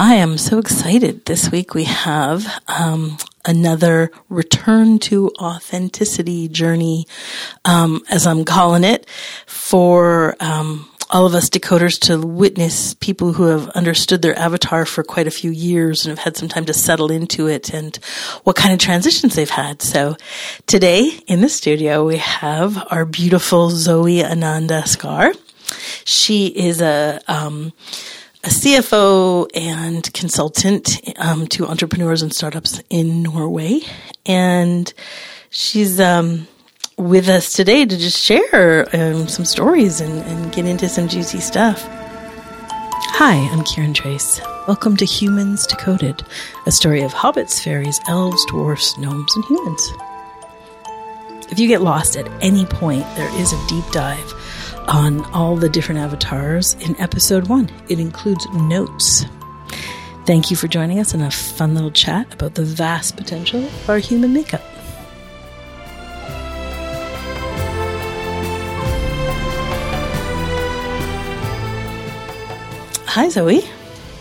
Hi, I'm so excited. This week we have um, another return to authenticity journey, um, as I'm calling it, for um, all of us decoders to witness people who have understood their avatar for quite a few years and have had some time to settle into it and what kind of transitions they've had. So today in the studio, we have our beautiful Zoe Ananda Skar. She is a, um, a CFO and consultant um, to entrepreneurs and startups in Norway, and she's um, with us today to just share um, some stories and, and get into some juicy stuff. Hi, I'm Kiran Trace. Welcome to Humans Decoded, a story of hobbits, fairies, elves, dwarfs, gnomes, and humans. If you get lost at any point, there is a deep dive on all the different avatars in episode one. It includes notes. Thank you for joining us in a fun little chat about the vast potential of our human makeup. Hi, Zoe.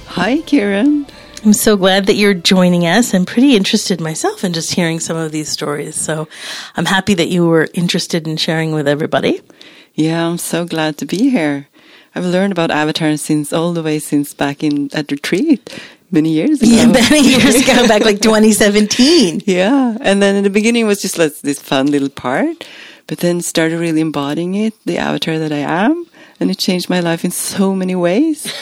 Hi, Kiran. I'm so glad that you're joining us. I'm pretty interested myself in just hearing some of these stories. So I'm happy that you were interested in sharing with everybody. Yeah, I'm so glad to be here. I've learned about Avatar since all the way since back in at retreat many years ago. Yeah, many years ago, back like 2017. Yeah, and then in the beginning it was just like this fun little part, but then started really embodying it, the avatar that I am, and it changed my life in so many ways.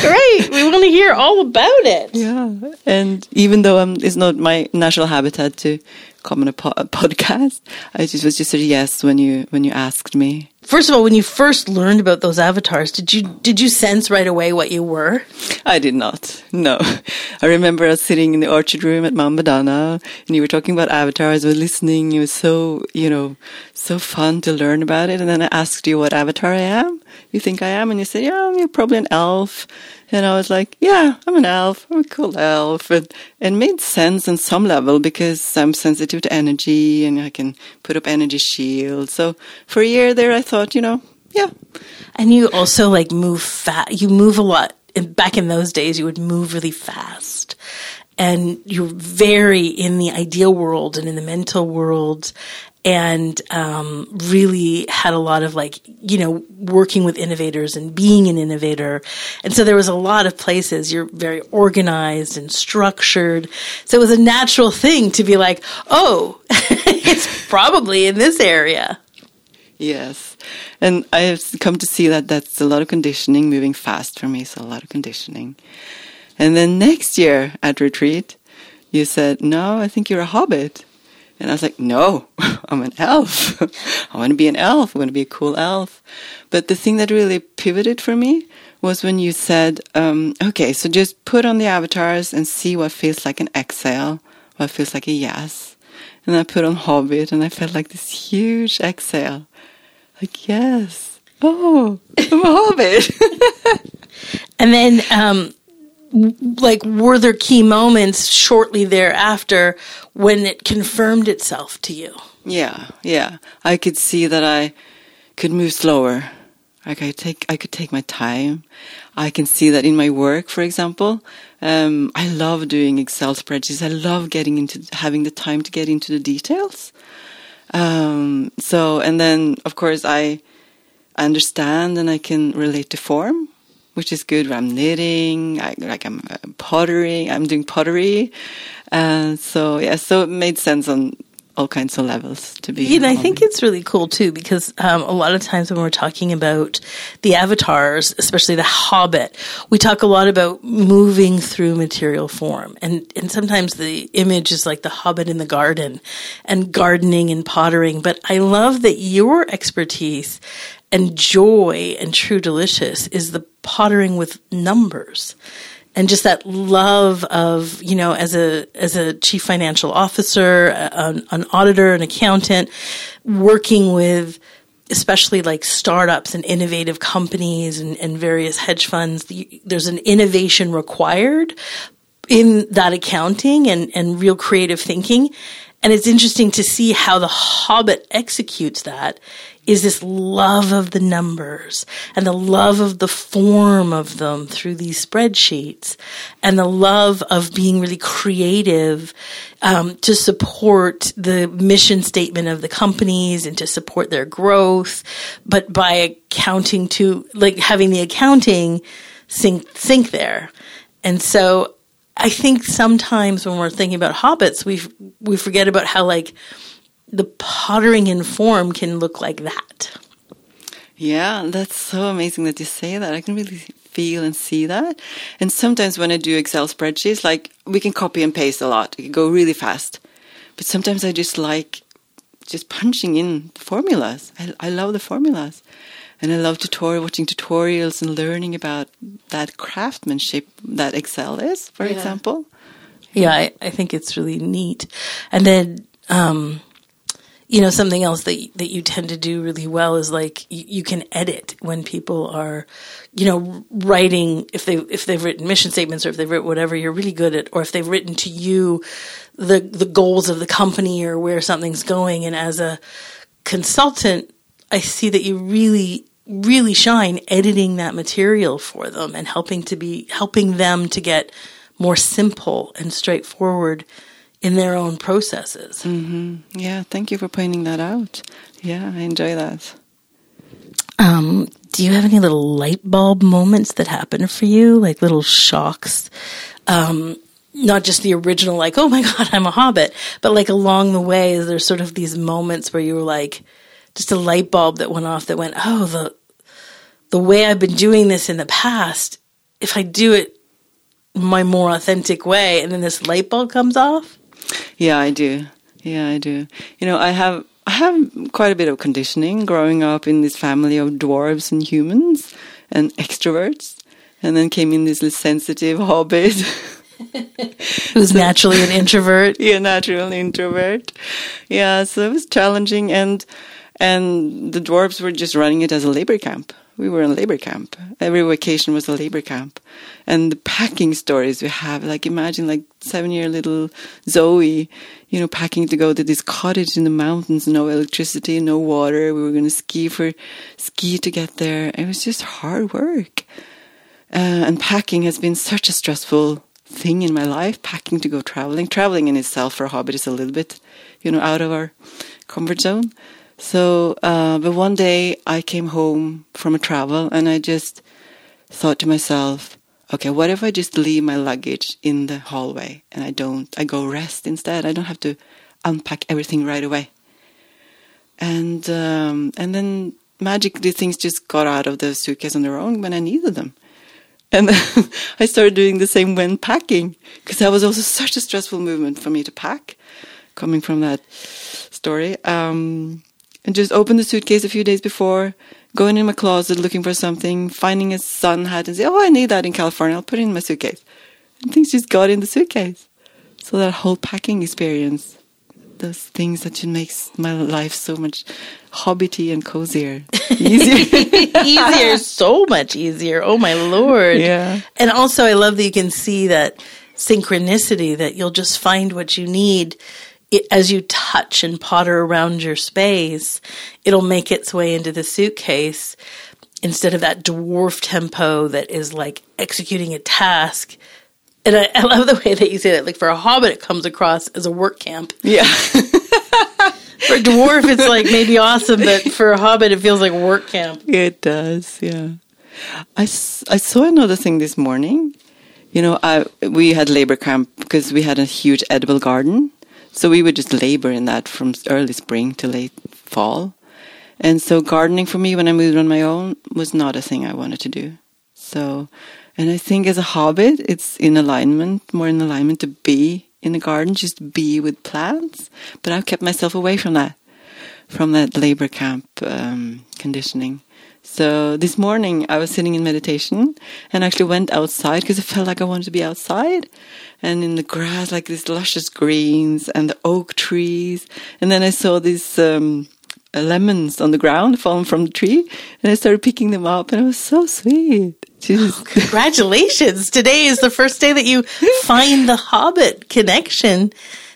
Great, we want to hear all about it. Yeah, and even though I'm, it's not my natural habitat to come on a, po- a podcast. I just was just a yes when you when you asked me. First of all, when you first learned about those avatars, did you did you sense right away what you were? I did not. No, I remember us sitting in the orchard room at Mount Madonna, and you were talking about avatars. We're listening. It was so you know so fun to learn about it. And then I asked you what avatar I am. You think I am, and you said, "Yeah, you're probably an elf." And I was like, yeah, I'm an elf. I'm a cool elf. And it made sense on some level because I'm sensitive to energy and I can put up energy shields. So for a year there, I thought, you know, yeah. And you also like move fast. You move a lot. Back in those days, you would move really fast. And you're very in the ideal world and in the mental world and um, really had a lot of like you know working with innovators and being an innovator. And so there was a lot of places. You're very organized and structured. So it was a natural thing to be like oh it's probably in this area. Yes. And i have come to see that that's a lot of conditioning moving fast for me so a lot of conditioning and then next year at retreat you said no i think you're a hobbit and I was like, no, I'm an elf. I want to be an elf. I want to be a cool elf. But the thing that really pivoted for me was when you said, um, okay, so just put on the avatars and see what feels like an exhale, what feels like a yes. And I put on Hobbit and I felt like this huge exhale. Like, yes. Oh, I'm a Hobbit. and then, um, like were there key moments shortly thereafter when it confirmed itself to you? Yeah yeah. I could see that i could move slower. I take i could take my time. I can see that in my work for example um, i love doing excel spreadsheets. I love getting into having the time to get into the details. Um, so and then of course i understand and i can relate to form which is good. I'm knitting, I, like I'm uh, pottery, I'm doing pottery. And so, yeah, so it made sense on all kinds of levels to be. Yeah, and I think it's really cool too because um, a lot of times when we're talking about the avatars, especially the Hobbit, we talk a lot about moving through material form, and and sometimes the image is like the Hobbit in the garden, and gardening and pottering. But I love that your expertise and joy and true delicious is the pottering with numbers. And just that love of you know as a as a chief financial officer an, an, auditor an accountant working with especially like startups and innovative companies and, and various hedge funds there's an innovation required in that accounting and, and real creative thinking. And it's interesting to see how the Hobbit executes that is this love of the numbers and the love of the form of them through these spreadsheets and the love of being really creative um, to support the mission statement of the companies and to support their growth, but by accounting to like having the accounting sink sink there. And so I think sometimes when we're thinking about hobbits, we we forget about how like the pottering in form can look like that. Yeah, that's so amazing that you say that. I can really feel and see that. And sometimes when I do Excel spreadsheets, like we can copy and paste a lot, it can go really fast. But sometimes I just like just punching in formulas. I, I love the formulas. And I love tutorial, watching tutorials and learning about that craftsmanship that Excel is, for yeah. example. Yeah, I, I think it's really neat. And then, um, you know, something else that that you tend to do really well is like you, you, can edit when people are, you know, writing if they if they've written mission statements or if they've written whatever you're really good at, or if they've written to you the the goals of the company or where something's going. And as a consultant, I see that you really really shine editing that material for them and helping to be helping them to get more simple and straightforward in their own processes. Mm-hmm. Yeah, thank you for pointing that out. Yeah, I enjoy that. Um, do you have any little light bulb moments that happen for you, like little shocks? Um, not just the original, like, oh my God, I'm a hobbit, but like along the way, there's sort of these moments where you were like, just a light bulb that went off that went, oh, the, the way I've been doing this in the past, if I do it my more authentic way and then this light bulb comes off? Yeah, I do. Yeah, I do. You know, I have I have quite a bit of conditioning growing up in this family of dwarves and humans and extroverts, and then came in this sensitive hobbit. Who's so, naturally an introvert. yeah, naturally introvert. Yeah, so it was challenging and and the dwarves were just running it as a labor camp we were in labor camp. Every vacation was a labor camp. And the packing stories we have, like imagine like seven year little Zoe, you know, packing to go to this cottage in the mountains, no electricity, no water. We were going to ski for, ski to get there. It was just hard work. Uh, and packing has been such a stressful thing in my life, packing to go traveling. Traveling in itself for a hobbit is a little bit, you know, out of our comfort zone. So, uh, but one day I came home from a travel and I just thought to myself, okay, what if I just leave my luggage in the hallway and I don't, I go rest instead? I don't have to unpack everything right away. And, um, and then magically things just got out of the suitcase on their own when I needed them. And I started doing the same when packing because that was also such a stressful movement for me to pack coming from that story. Um, and just open the suitcase a few days before, going in my closet looking for something, finding a sun hat and say, oh, I need that in California. I'll put it in my suitcase. And things just got in the suitcase. So that whole packing experience, those things that just makes my life so much hobbity and cozier. Easier. easier, so much easier. Oh my lord. Yeah. And also I love that you can see that synchronicity that you'll just find what you need it, as you touch and potter around your space, it'll make its way into the suitcase instead of that dwarf tempo that is like executing a task. And I, I love the way that you say that. Like for a hobbit, it comes across as a work camp. Yeah. for a dwarf, it's like maybe awesome, but for a hobbit, it feels like work camp. It does, yeah. I, I saw another thing this morning. You know, I, we had labor camp because we had a huge edible garden so we would just labor in that from early spring to late fall. And so gardening for me when I moved on my own was not a thing I wanted to do. So, and I think as a hobbit, it's in alignment, more in alignment to be in the garden, just be with plants. But I've kept myself away from that, from that labor camp um, conditioning. So this morning I was sitting in meditation and actually went outside because I felt like I wanted to be outside and in the grass, like these luscious greens and the oak trees. And then I saw these, um, lemons on the ground falling from the tree and I started picking them up and it was so sweet. Oh, congratulations. Today is the first day that you find the hobbit connection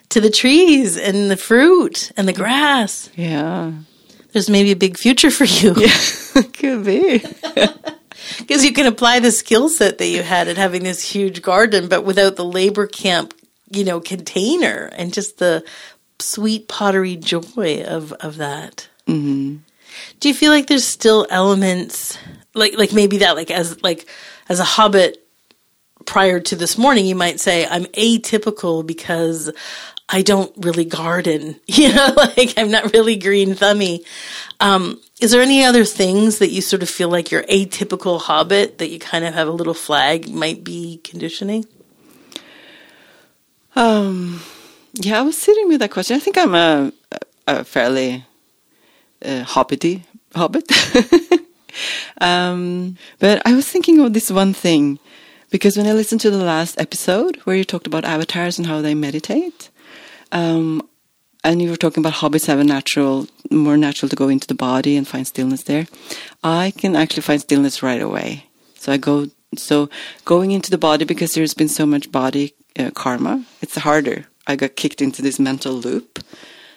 to the trees and the fruit and the grass. Yeah. There's maybe a big future for you. Yeah, could be. Because you can apply the skill set that you had at having this huge garden, but without the labor camp, you know, container and just the sweet pottery joy of, of that. hmm Do you feel like there's still elements like like maybe that like as like as a hobbit prior to this morning you might say I'm atypical because I don't really garden. You know, like I'm not really green thummy. Um, is there any other things that you sort of feel like your atypical hobbit that you kind of have a little flag might be conditioning? Um, yeah, I was sitting with that question. I think I'm a, a fairly uh, hobbity hobbit. um, but I was thinking of this one thing because when I listened to the last episode where you talked about avatars and how they meditate, um, and you were talking about hobbits have a natural, more natural to go into the body and find stillness there. I can actually find stillness right away. So I go, so going into the body because there's been so much body uh, karma, it's harder. I got kicked into this mental loop.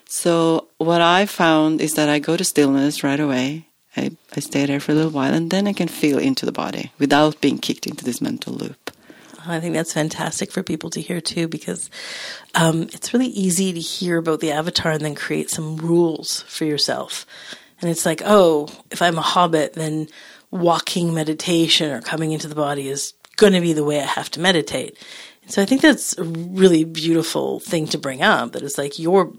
So what I found is that I go to stillness right away. I, I stay there for a little while and then I can feel into the body without being kicked into this mental loop. I think that's fantastic for people to hear too, because um, it's really easy to hear about the avatar and then create some rules for yourself. And it's like, oh, if I'm a hobbit, then walking meditation or coming into the body is going to be the way I have to meditate. And so I think that's a really beautiful thing to bring up. That it's like you're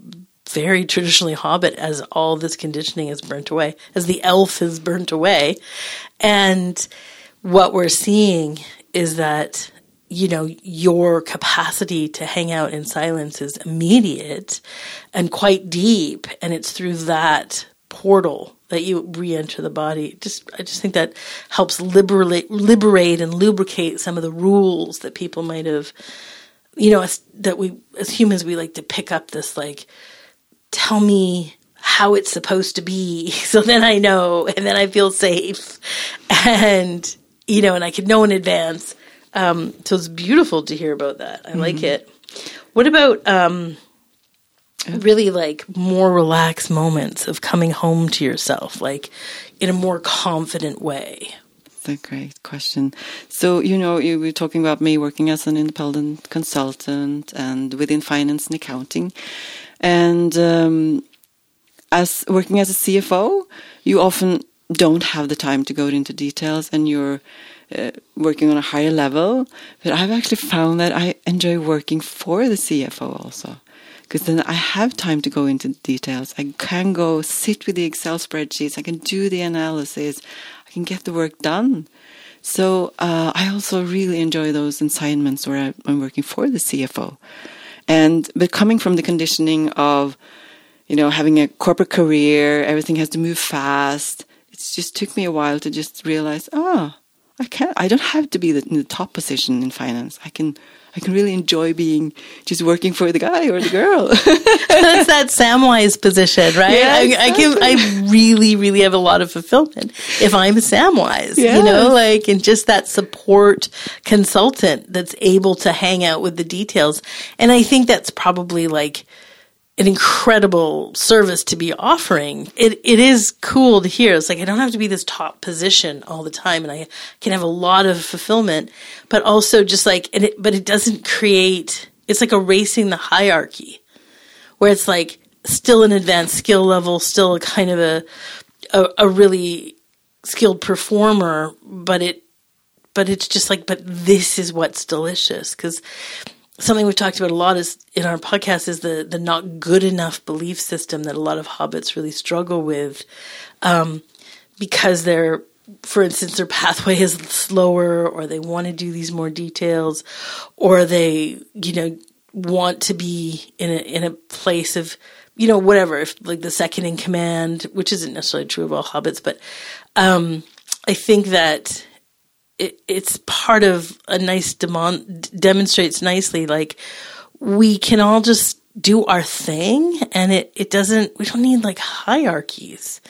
very traditionally hobbit as all this conditioning is burnt away, as the elf is burnt away. And what we're seeing is that you know, your capacity to hang out in silence is immediate and quite deep. And it's through that portal that you re-enter the body. Just, I just think that helps liberate, liberate and lubricate some of the rules that people might have, you know, as, that we, as humans, we like to pick up this, like, tell me how it's supposed to be. So then I know, and then I feel safe. And, you know, and I can know in advance um, so it's beautiful to hear about that. I mm-hmm. like it. What about um, really like more relaxed moments of coming home to yourself, like in a more confident way? That's a great question. So, you know, you were talking about me working as an independent consultant and within finance and accounting. And um, as working as a CFO, you often don't have the time to go into details and you're uh, working on a higher level. But I've actually found that I enjoy working for the CFO also. Because then I have time to go into details. I can go sit with the Excel spreadsheets. I can do the analysis. I can get the work done. So uh, I also really enjoy those assignments where I'm working for the CFO. And but coming from the conditioning of, you know, having a corporate career, everything has to move fast. It just took me a while to just realize, oh, I can't. I don't have to be in the top position in finance. I can I can really enjoy being just working for the guy or the girl. That's that Samwise position, right? Yeah, I, I, give, I really, really have a lot of fulfillment if I'm Samwise, yes. you know, like, and just that support consultant that's able to hang out with the details. And I think that's probably like, an incredible service to be offering. It it is cool to hear. It's like I don't have to be this top position all the time, and I can have a lot of fulfillment, but also just like and it, but it doesn't create. It's like erasing the hierarchy, where it's like still an advanced skill level, still a kind of a a, a really skilled performer, but it but it's just like but this is what's delicious because something we've talked about a lot is in our podcast is the the not good enough belief system that a lot of hobbits really struggle with um, because they're for instance their pathway is slower or they want to do these more details or they you know want to be in a in a place of you know whatever if like the second in command which isn't necessarily true of all hobbits but um, i think that it, it's part of a nice demon, demonstrates nicely like we can all just do our thing and it, it doesn't we don't need like hierarchies.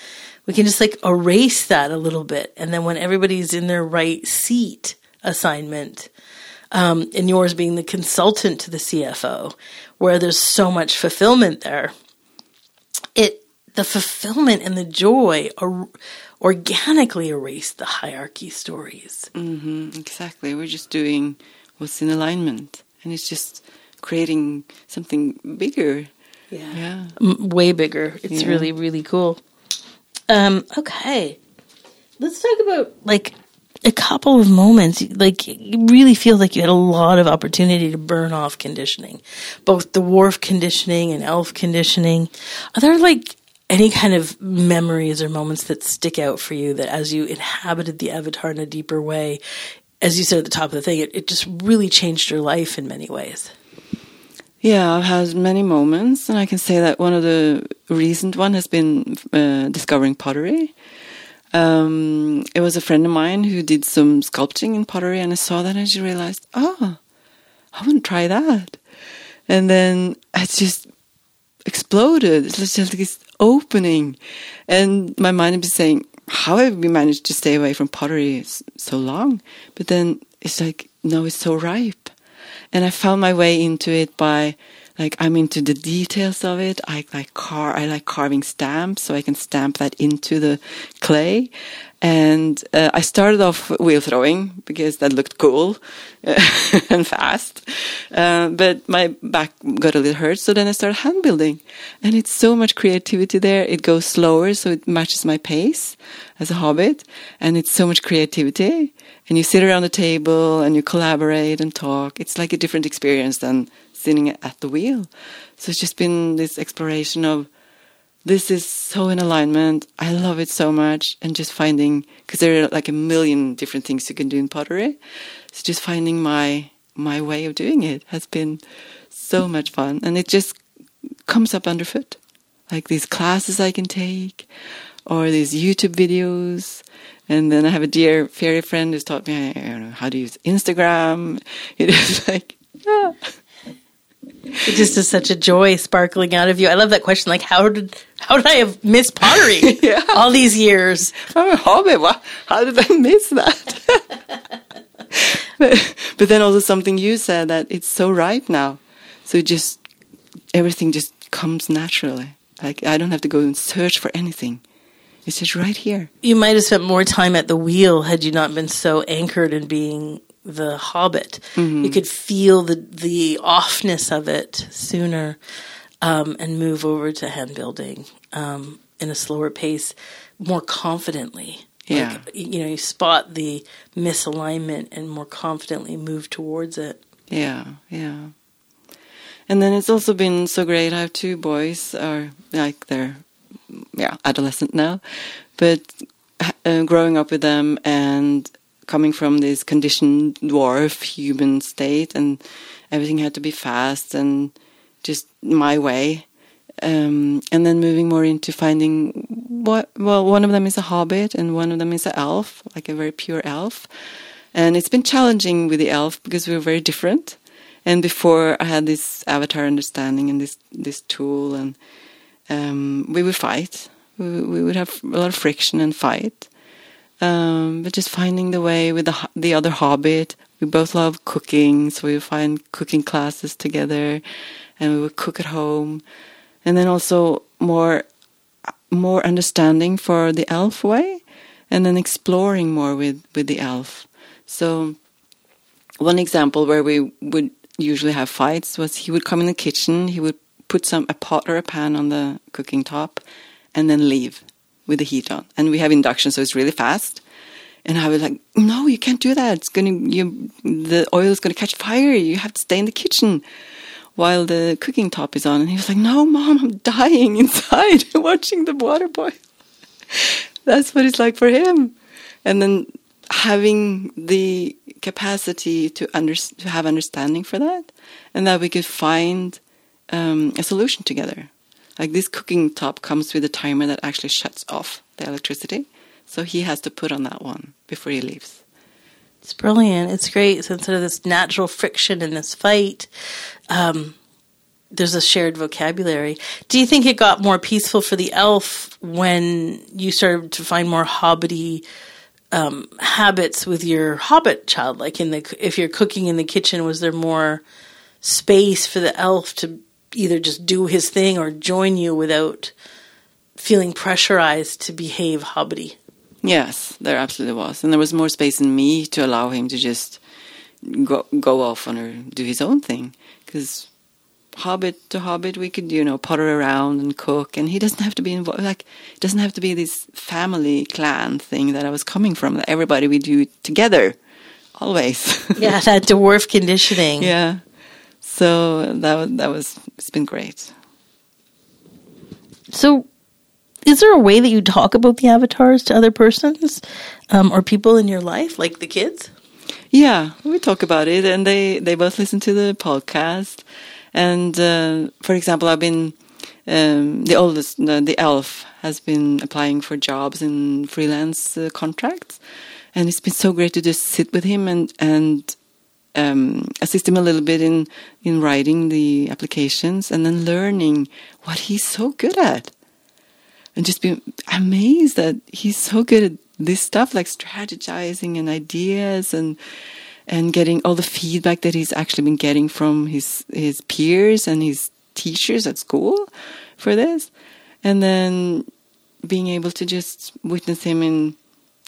We can just like erase that a little bit and then when everybody's in their right seat assignment um, and yours being the consultant to the cfo where there's so much fulfillment there it the fulfillment and the joy or, organically erase the hierarchy stories. Mm-hmm, exactly. We're just doing what's in alignment, and it's just creating something bigger. Yeah. Yeah. M- way bigger. It's Yeah. really, really cool. Um, okay. Let's talk about like a couple of moments. Like you really feel like you had a lot of opportunity to burn off conditioning, both the dwarf conditioning and elf conditioning. Are there like any kind of memories or moments that stick out for you that as you inhabited the avatar in a deeper way, as you said at the top of the thing, it, it just really changed your life in many ways? Yeah, I've had many moments, and I can say that one of the recent one has been uh, discovering pottery. Um, it was a friend of mine who did some sculpting in pottery, and I saw that and she realized, oh, I want to try that. And then it just exploded. It's just like opening, and my mind was saying, "How have we managed to stay away from pottery so long?" But then it's like, no, it's so ripe, and I found my way into it by like I'm into the details of it. I like car. I like carving stamps, so I can stamp that into the clay. And uh, I started off wheel throwing because that looked cool and fast. Uh, but my back got a little hurt, so then I started hand building. And it's so much creativity there. It goes slower, so it matches my pace as a hobbit. And it's so much creativity. And you sit around the table and you collaborate and talk. It's like a different experience than sitting at the wheel. So it's just been this exploration of this is so in alignment. I love it so much. And just finding, because there are like a million different things you can do in pottery. So just finding my, my way of doing it has been so much fun. And it just comes up underfoot. Like these classes I can take or these YouTube videos. And then I have a dear fairy friend who's taught me know, how to use Instagram. It is like, yeah. It just is such a joy sparkling out of you. I love that question. Like, how did how did I have missed pottery Yeah. all these years? I'm a hobbit. How did I miss that? but, but then also something you said that it's so ripe now. So just everything just comes naturally. Like I don't have to go and search for anything. It's just right here. You might have spent more time at the wheel had you not been so anchored in being the hobbit. You could feel the the offness of it sooner, um, and move over to hand building um, in a slower pace, more confidently. Yeah. Like, you know, you spot the misalignment and more confidently move towards it. Yeah, yeah. And then it's also been so great. I have two boys, are like they're yeah adolescent now, but uh, growing up with them and coming from this conditioned dwarf human state, and everything had to be fast and just my way. Um, and then moving more into finding what well one of them is a hobbit and one of them is an elf like a very pure elf and it's been challenging with the elf because we were very different and before I had this avatar understanding and this this tool, and um, we would fight. We, we would have a lot of friction and fight. Um, but just finding the way with the the other hobbit, we both love cooking, so we would find cooking classes together, and we would cook at home, and then also more more understanding for the elf way, and then exploring more with with the elf. So one example where we would usually have fights was he would come in the kitchen, he would put some a pot or a pan on the cooking top, and then leave with the heat on. And we have induction, so it's really fast. And I was like, "No, you can't do that. It's gonna you the oil is gonna catch fire. You have to stay in the kitchen." While the cooking top is on, and he was like, "No, mom, I'm dying inside watching the water boil." That's what it's like for him. And then having the capacity to under, to have understanding for that, and that we could find um, a solution together. Like this cooking top comes with a timer that actually shuts off the electricity, so he has to put on that one before he leaves. It's brilliant. It's great. So instead of this natural friction in this fight, um, there's a shared vocabulary. Do you think it got more peaceful for the elf when you started to find more hobbity um, habits with your hobbit child? Like in the if you're cooking in the kitchen, was there more space for the elf to either just do his thing or join you without feeling pressurized to behave hobbity. Yes, there absolutely was, and there was more space in me to allow him to just go go off on or do his own thing. Because hobbit to hobbit, we could you know potter around and cook, and he doesn't have to be involved. Like it doesn't have to be this family clan thing that I was coming from. That everybody we do together, always. yeah, that dwarf conditioning. Yeah, so that was, that was it's been great. So, is there a way that you talk about the avatars to other persons um, or people in your life, like the kids? Yeah, we talk about it, and they they both listen to the podcast. And uh, for example, I've been um, the oldest, the, the elf, has been applying for jobs in freelance uh, contracts, and it's been so great to just sit with him and and um, assist him a little bit in in writing the applications and then learning what he's so good at, and just be amazed that he's so good at this stuff like strategizing and ideas and and getting all the feedback that he's actually been getting from his his peers and his teachers at school for this, and then being able to just witness him in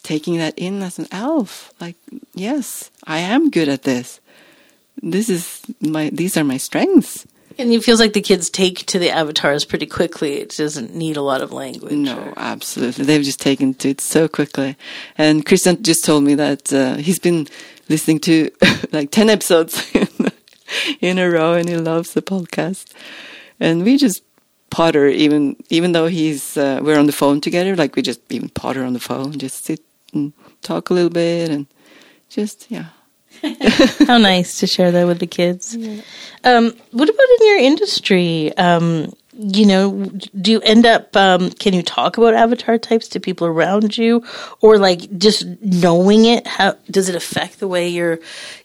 taking that in as an elf. Like, yes, I am good at this. This is my, these are my strengths. And it feels like the kids take to the avatars pretty quickly. It doesn't need a lot of language. No, or... absolutely. They've just taken to it so quickly. And Christian just told me that uh, he's been listening to like 10 episodes in, a row and he loves the podcast. And we just potter even even though he's uh, we're on the phone together like we just even potter on the phone just sit and talk a little bit and just yeah. How nice to share that with the kids. Yeah. um, what about in your industry? Um, you know do you end up um, can you talk about avatar types to people around you? Or like just knowing it how does it affect the way you're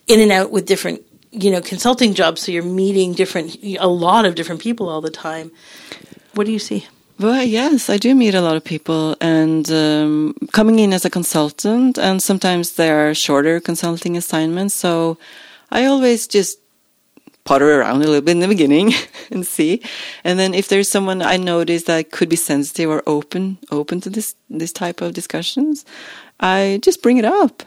in and out with different you know consulting jobs? So you're meeting different a lot of different people all the time. What do you see well, yes, I do meet a lot of people, and um, coming in as a consultant, and sometimes there are shorter consulting assignments. So I always just potter around a little bit in the beginning and see, and then if there's someone I notice that could be sensitive or open open to this this type of discussions, I just bring it up.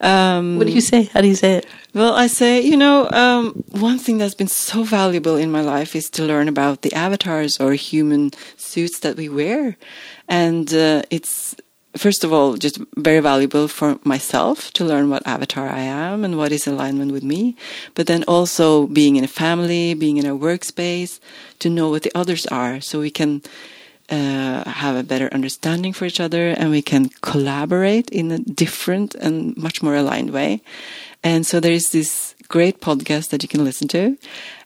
Um, what do you say? How do you say it? Well, I say, you know, um, one thing that's been so valuable in my life is to learn about the avatars or human suits that we wear. And uh, it's, first of all, just very valuable for myself to learn what avatar I am and what is alignment with me. But then also being in a family, being in a workspace, to know what the others are so we can uh, have a better understanding for each other and we can collaborate in a different and much more aligned way. And so there is this great podcast that you can listen to.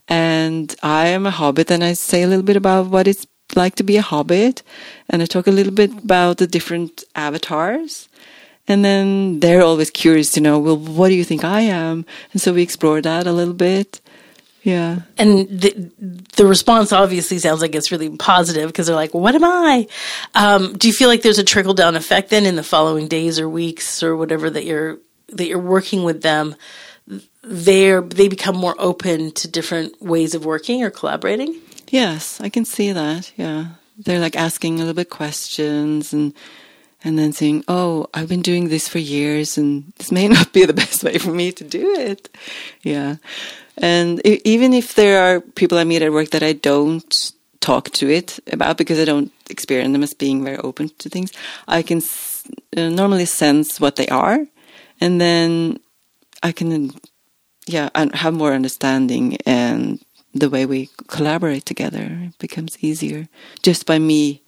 And I am a hobbit and I say a little bit about what it's like to be a hobbit. And I talk a little bit about the different avatars. And then they're always curious to know, well, what do you think I am? And so we explore that a little bit. Yeah. And the, the response obviously sounds like it's really positive because they're like, what am I? Um, do you feel like there's a trickle down effect then in the following days or weeks or whatever that you're, that you're working with them? They're, they become more open to different ways of working or collaborating? Yes, I can see that. Yeah. They're like asking a little bit questions and, and then saying, "Oh, I've been doing this for years, and this may not be the best way for me to do it." Yeah, and even if there are people I meet at work that I don't talk to it about because I don't experience them as being very open to things, I can uh, normally sense what they are, and then I can, yeah, have more understanding and the way we collaborate together becomes easier just by me,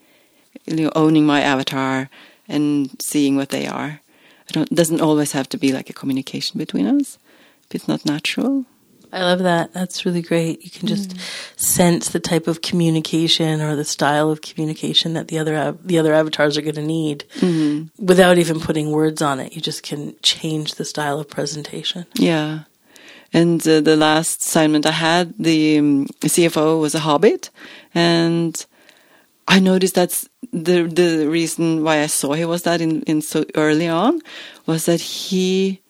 you know, owning my avatar and seeing what they are. It doesn't always have to be like a communication between us. If it's not natural, I love that. That's really great. You can just mm. sense the type of communication or the style of communication that the other the other avatars are going to need mm-hmm. without even putting words on it. You just can change the style of presentation. Yeah. And uh, the last assignment I had, the um, CFO was a hobbit, and I noticed that's the the reason why I saw he was that in, in so early on was that he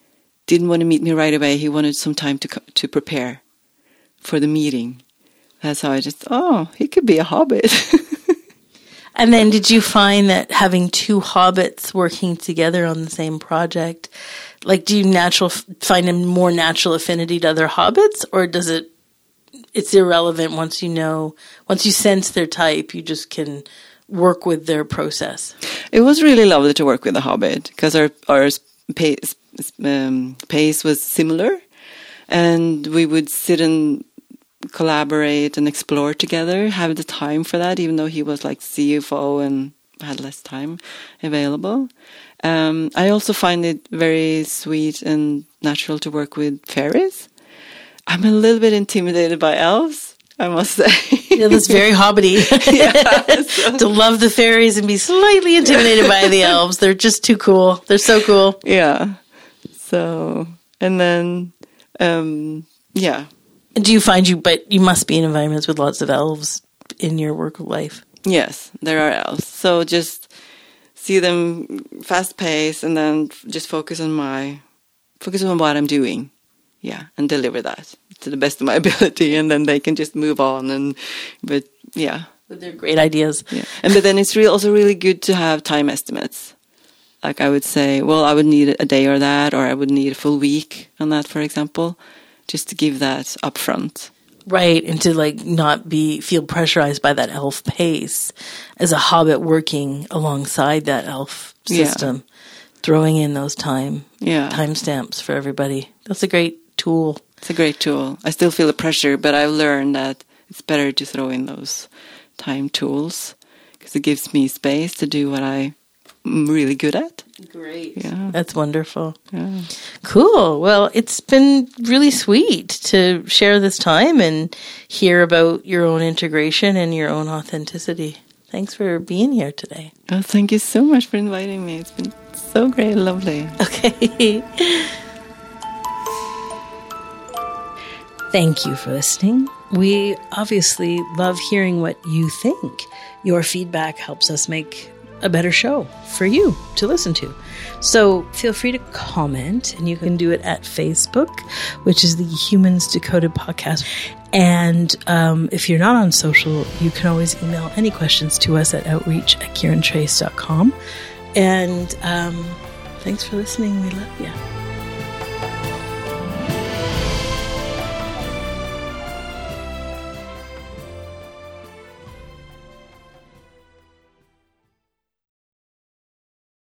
didn't want to meet me right away. He wanted some time to to prepare for the meeting. That's how I just oh he could be a hobbit. And then did you find that having two hobbits working together on the same project, like do you natural find a more natural affinity to other hobbits or does it it's irrelevant once you know once you sense their type, you just can work with their process. It was really lovely to work with a Hobbit because our our um, pace was similar, and we would sit and collaborate and explore together. Have the time for that, even though he was like CFO and had less time available. Um, I also find it very sweet and natural to work with fairies. I'm a little bit intimidated by elves I must say. yeah, that's very hobbity. yeah, so. to love the fairies and be slightly intimidated by the elves. They're just too cool. They're so cool. Yeah. So, and then, um, yeah. Do you find you, but you must be in environments with lots of elves in your work life? Yes, there are elves. So just see them fast pace and then just focus on my, focus on what I'm doing. Yeah, and deliver that to the best of my ability, and then they can just move on. And but yeah, they're great ideas. Yeah, and but then it's really also really good to have time estimates. Like I would say, well, I would need a day or that, or I would need a full week on that, for example, just to give that upfront. Right, and to like not be feel pressurized by that elf pace as a hobbit working alongside that elf system, yeah. throwing in those time yeah. timestamps for everybody. That's a great tool. It's a great tool. I still feel the pressure, but I've learned that it's better to throw in those time tools because it gives me space to do what I'm really good at. Great. Yeah. That's wonderful. Yeah. Cool. Well, it's been really sweet to share this time and hear about your own integration and your own authenticity. Thanks for being here today. Oh, thank you so much for inviting me. It's been so great, lovely. Okay. Thank you for listening. We obviously love hearing what you think. Your feedback helps us make a better show for you to listen to. So feel free to comment, and you can do it at Facebook, which is the Humans Decoded podcast. And um, if you're not on social, you can always email any questions to us at outreach at kirantrace.com. And um, thanks for listening. We love you.